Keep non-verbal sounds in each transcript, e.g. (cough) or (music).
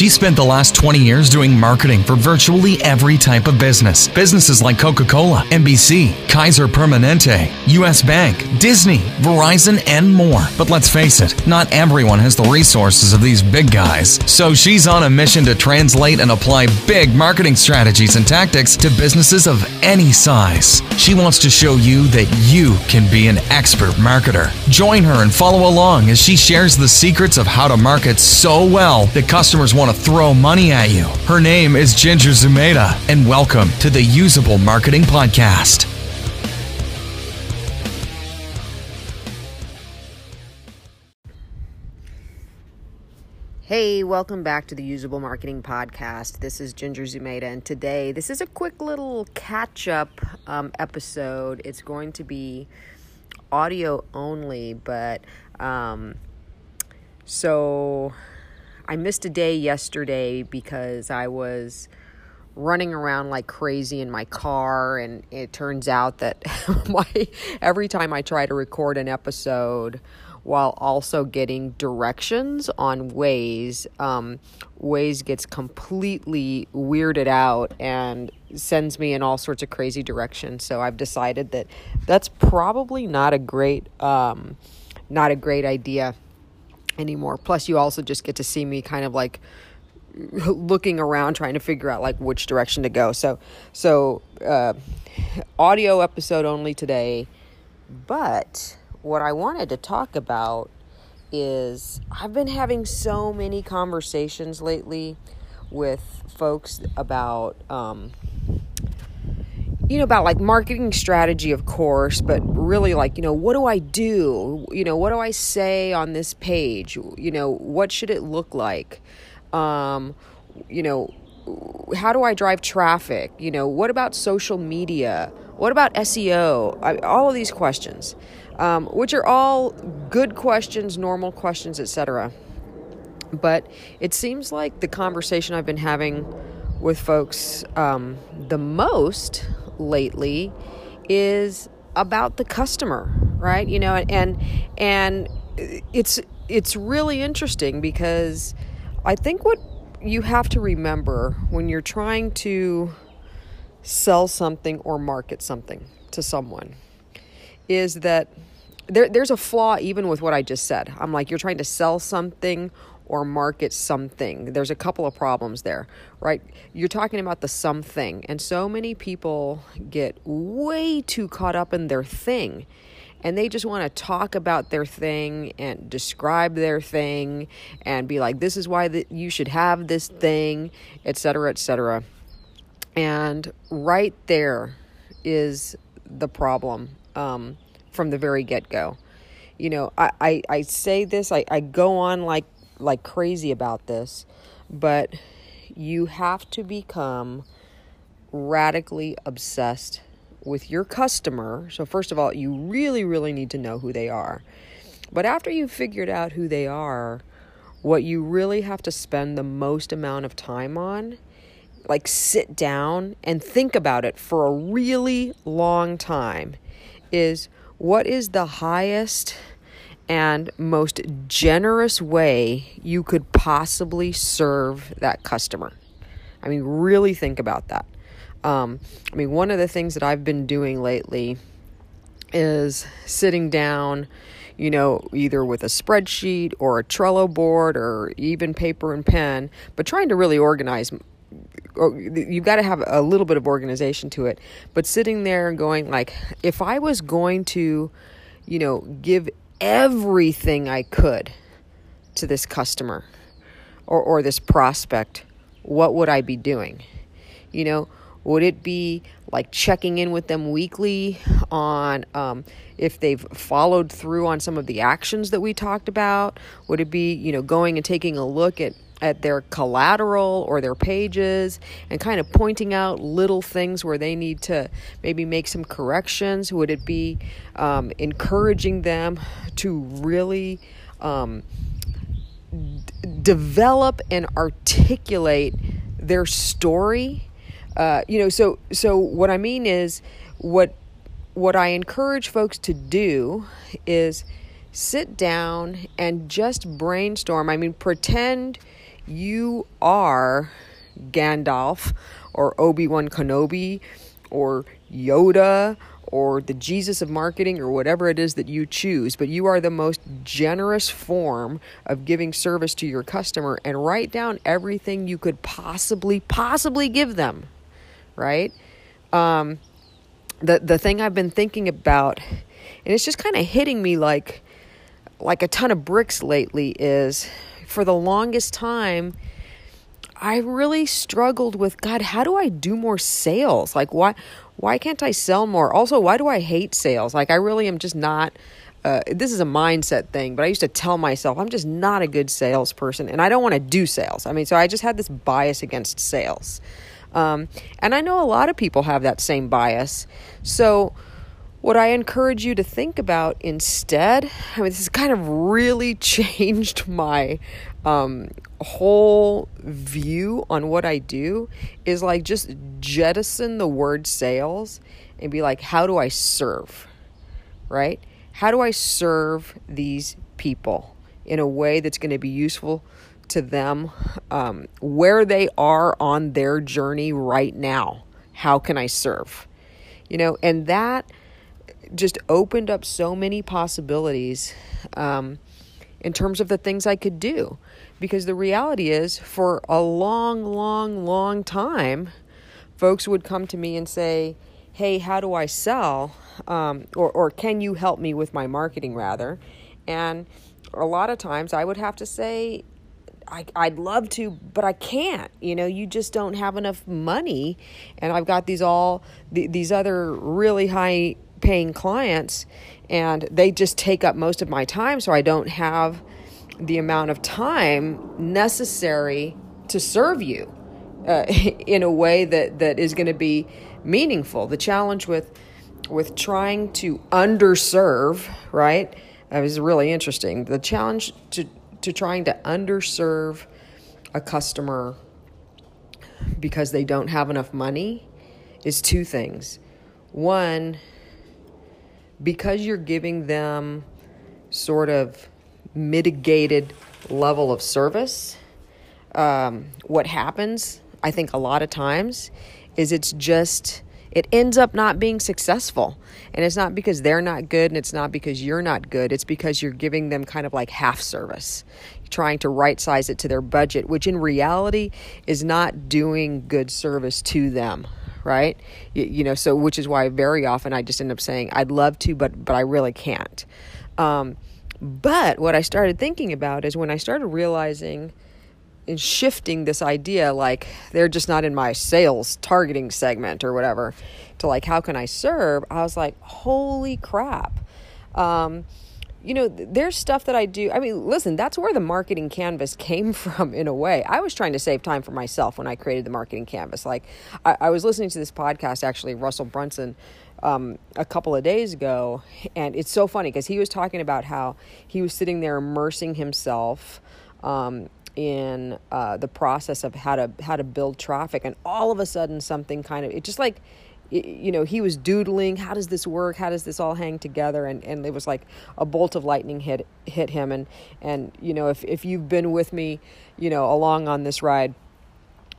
She spent the last 20 years doing marketing for virtually every type of business. Businesses like Coca Cola, NBC, Kaiser Permanente, US Bank, Disney, Verizon, and more. But let's face it, not everyone has the resources of these big guys. So she's on a mission to translate and apply big marketing strategies and tactics to businesses of any size. She wants to show you that you can be an expert marketer. Join her and follow along as she shares the secrets of how to market so well that customers want to throw money at you. Her name is Ginger Zumaeta, and welcome to the Usable Marketing Podcast. Hey, welcome back to the Usable Marketing Podcast. This is Ginger Zumaeta, and today this is a quick little catch up um, episode. It's going to be audio only, but um, so I missed a day yesterday because I was running around like crazy in my car and it turns out that (laughs) my every time I try to record an episode while also getting directions on Waze. Um, Waze gets completely weirded out and sends me in all sorts of crazy directions. So I've decided that that's probably not a great, um, not a great idea anymore. Plus, you also just get to see me kind of like looking around trying to figure out like which direction to go. So, so uh, audio episode only today, but what I wanted to talk about is I've been having so many conversations lately with folks about, um, you know, about like marketing strategy, of course, but really like, you know, what do I do? You know, what do I say on this page? You know, what should it look like? Um, you know, how do I drive traffic? You know, what about social media? What about SEO? I, all of these questions um, which are all good questions, normal questions, etc. But it seems like the conversation I've been having with folks um, the most lately is about the customer, right? You know, and and it's it's really interesting because I think what you have to remember when you're trying to sell something or market something to someone is that there, there's a flaw even with what I just said. I'm like, you're trying to sell something or market something. There's a couple of problems there, right? You're talking about the something, and so many people get way too caught up in their thing. And they just want to talk about their thing and describe their thing and be like, this is why the, you should have this thing, etc., etc. And right there is the problem. Um, from the very get go. You know, I, I, I say this, I, I go on like like crazy about this, but you have to become radically obsessed with your customer. So, first of all, you really, really need to know who they are. But after you've figured out who they are, what you really have to spend the most amount of time on, like sit down and think about it for a really long time, is what is the highest and most generous way you could possibly serve that customer? I mean, really think about that. Um, I mean, one of the things that I've been doing lately is sitting down, you know, either with a spreadsheet or a Trello board or even paper and pen, but trying to really organize you've got to have a little bit of organization to it but sitting there and going like if i was going to you know give everything i could to this customer or or this prospect what would i be doing? You know would it be like checking in with them weekly on um, if they've followed through on some of the actions that we talked about? Would it be you know going and taking a look at at their collateral or their pages and kind of pointing out little things where they need to maybe make some corrections? Would it be um, encouraging them to really um, d- develop and articulate their story? Uh, you know, so so what I mean is what what I encourage folks to do is sit down and just brainstorm. I mean, pretend you are Gandalf or Obi Wan Kenobi or Yoda or the Jesus of marketing or whatever it is that you choose, but you are the most generous form of giving service to your customer and write down everything you could possibly, possibly give them, right? Um, the, the thing I've been thinking about, and it's just kind of hitting me like, like a ton of bricks lately, is for the longest time, I really struggled with God, how do I do more sales? Like why why can't I sell more? Also, why do I hate sales? Like I really am just not uh, this is a mindset thing, but I used to tell myself I'm just not a good salesperson and I don't want to do sales. I mean, so I just had this bias against sales. Um, and I know a lot of people have that same bias. So, what I encourage you to think about instead, I mean, this has kind of really (laughs) changed my um, whole view on what I do is like just jettison the word sales and be like, how do I serve? Right? How do I serve these people in a way that's going to be useful to them um, where they are on their journey right now? How can I serve? You know, and that just opened up so many possibilities um, in terms of the things I could do. Because the reality is, for a long, long, long time, folks would come to me and say, Hey, how do I sell? Um, or, or can you help me with my marketing, rather? And a lot of times I would have to say, I, I'd love to, but I can't. You know, you just don't have enough money, and I've got these all these other really high paying clients, and they just take up most of my time, so I don't have the amount of time necessary to serve you uh, (laughs) in a way that, that is going to be meaningful. The challenge with with trying to underserve, right, uh, is really interesting. The challenge to to trying to underserve a customer because they don't have enough money is two things. One, because you're giving them sort of mitigated level of service, um, what happens, I think, a lot of times is it's just, it ends up not being successful. And it's not because they're not good and it's not because you're not good. It's because you're giving them kind of like half service, trying to right size it to their budget, which in reality is not doing good service to them right you, you, know so which is why very often i just end up saying i'd love to but but i really can't um, but what I started thinking about is when I started realizing and shifting this idea, like they're just not in my sales targeting segment or whatever, to like, how can I serve? I was like, holy crap. Um, you know, there's stuff that I do. I mean, listen, that's where the marketing canvas came (laughs) from in a way. I was trying to save time for myself when I created the marketing canvas. Like, I, I was listening to this podcast, actually, Russell Brunson um, a couple of days ago, and it's so funny because he was talking about how he was sitting there immersing himself um, in uh, the process of how to how to build traffic, and all of a sudden something kind of it just like you know he was doodling how does this work? How does this all hang together? And and it was like a bolt of lightning hit hit him. And and you know if if you've been with me you know along on this ride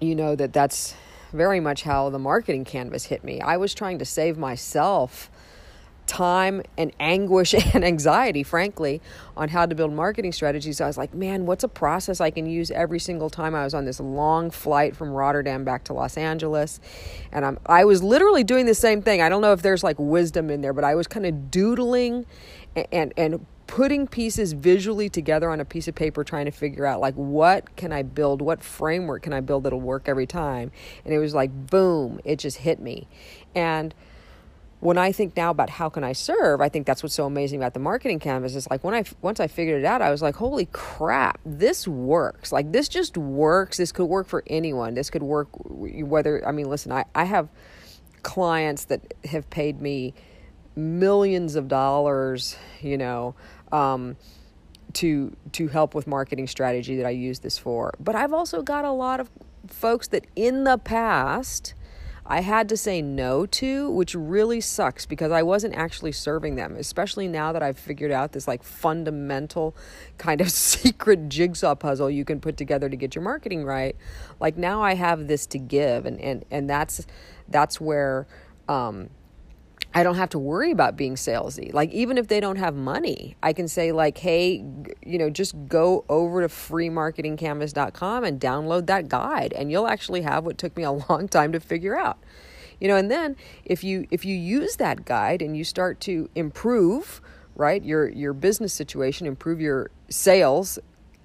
you know that that's very much how the marketing canvas hit me. I was trying to save myself time and anguish (laughs) and anxiety, frankly, on how to build marketing strategies. I was like, man, what's a process I can use every single time I was on this long flight from Rotterdam back to Los Angeles? And I'm, I was literally doing the same thing. I don't know if there's like wisdom in there, but I was kind of doodling and, and, and putting pieces visually together on a piece of paper trying to figure out like what can I build, what framework can I build that'll work every time. And it was like boom, it just hit me. And when I think now about how can I serve, I think that's what's so amazing about the marketing canvas. Is like when I once I figured it out, I was like, "Holy crap, this works! Like this just works. This could work for anyone. This could work whether I mean, listen, I I have clients that have paid me millions of dollars, you know, um, to to help with marketing strategy that I use this for. But I've also got a lot of folks that in the past I had to say no to, which really sucks because I wasn't actually serving them, especially now that I've figured out this like fundamental kind of (laughs) secret jigsaw puzzle you can put together to get your marketing right. Like now I have this to give and and and that's that's where um I don't have to worry about being salesy. Like even if they don't have money, I can say like, "Hey, you know, just go over to freemarketingcanvas.com and download that guide and you'll actually have what took me a (laughs) long time to figure out." You know, and then if you if you use that guide and you start to improve, right, your your business situation, improve your sales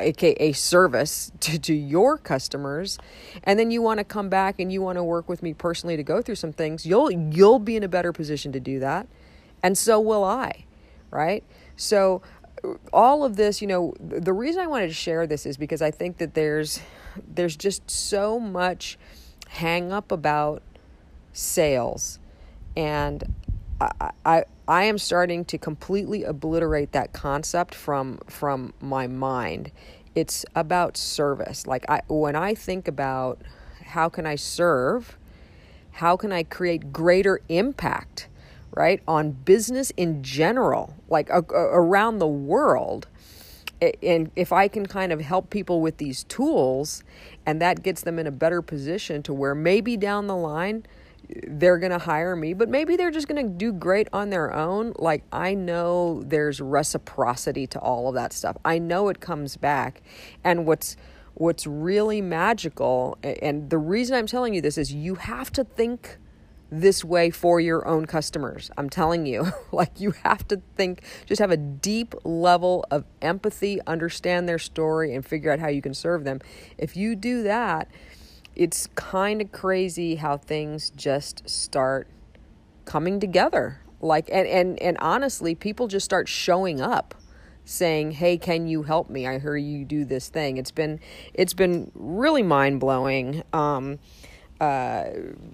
aka service to, to your customers and then you want to come back and you want to work with me personally to go through some things you'll you'll be in a better position to do that and so will i right? So all of this you know the reason i wanted to share this is because i think that there's there's just so much hang up about sales and I, I I am starting to completely obliterate that concept from from my mind. It's about service. Like I when I think about how can I serve, how can I create greater impact, right, on business in general, like uh, around the world. And if I can kind of help people with these tools and that gets them in a better position to where maybe down the line they're going to hire me, but maybe they're just going to do great on their own. Like, I know there's reciprocity to all of that stuff. I know it comes back. And what's what's really magical and the reason I'm telling you this is you have to think this way for your own customers. I'm telling you, (laughs) like you have to think, just have a deep level of empathy, understand their story, and figure out how you can serve them. If you do that, it's kind of crazy how things just start coming together. Like and, and and honestly people just start showing up saying hey can you help me? I hear you do this thing. It's been it's been really mind-blowing um uh,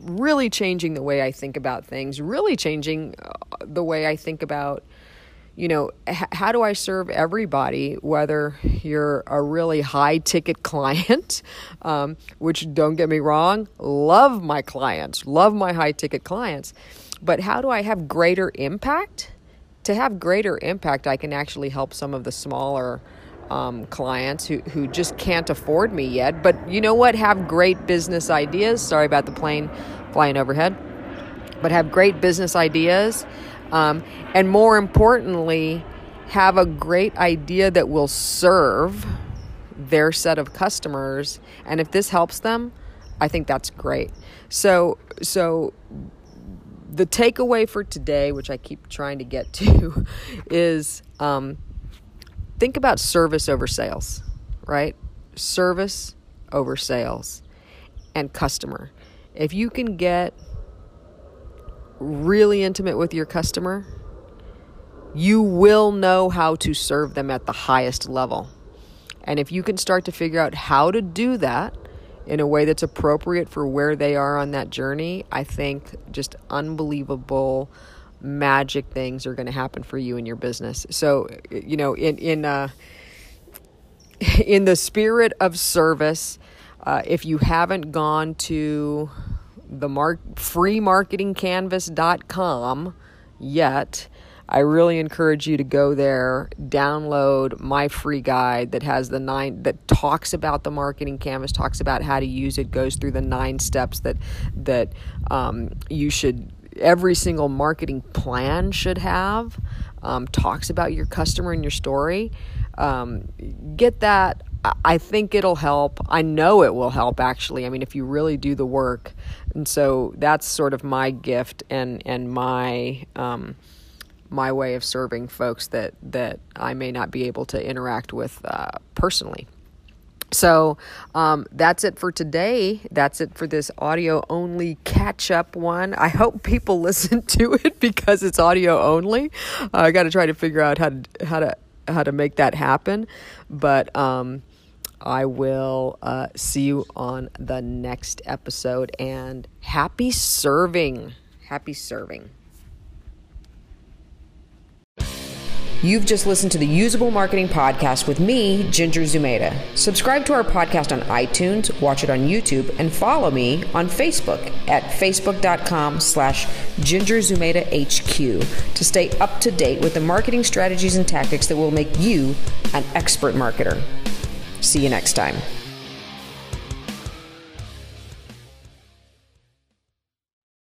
really changing the way I think about things, really changing uh, the way I think about you know, h- how do I serve everybody, whether you're a really high ticket client, (laughs) um, which don't get me wrong, love my clients, love my high ticket clients, but how do I have greater impact? To have greater impact, I can actually help some of the smaller um, clients who, who just can't afford me yet, but you know what? Have great business ideas. Sorry about the plane flying overhead, but have great business ideas um, and more importantly, have a great idea that will serve their set of customers. And if this helps them, I think that's great. So, so the takeaway for today, which I keep trying to get (laughs) to, is um, think about service over sales, right? Service over sales and customer. If you can get really intimate with your customer, you will know how to serve them at the highest level. And if you can start to figure out how to do that in a way that's appropriate for where they are on that journey, I think just unbelievable magic things are going to happen for you and your business. So, you know, in in uh, (laughs) in the spirit of service, uh, if you haven't gone to the mark freemarketingcanvas.com yet, I really encourage you to go there, download my free guide that has the nine that talks about the marketing canvas, talks about how to use it, goes through the nine steps that that um, you should every single marketing plan should have. Um, talks about your customer and your story. Um, get that I think it'll help. I know it will help actually. I mean, if you really do the work. And so that's sort of my gift and and my um, my way of serving folks that that I may not be able to interact with uh, personally. So um, that's it for today. That's it for this audio only catch up one. I hope people (laughs) listen to it because it's audio only. Uh, I got to try to figure out how to how to how to make that happen. But um, I will uh, see you on the next episode and happy serving. Happy serving. You've just listened to the Usable Marketing Podcast with me, Ginger Zumaeta. Subscribe to our podcast on iTunes, watch it on YouTube, and follow me on Facebook at facebook.com slash gingerzumaeta to stay up to date with the marketing strategies and tactics that will make you an expert marketer. See you next time.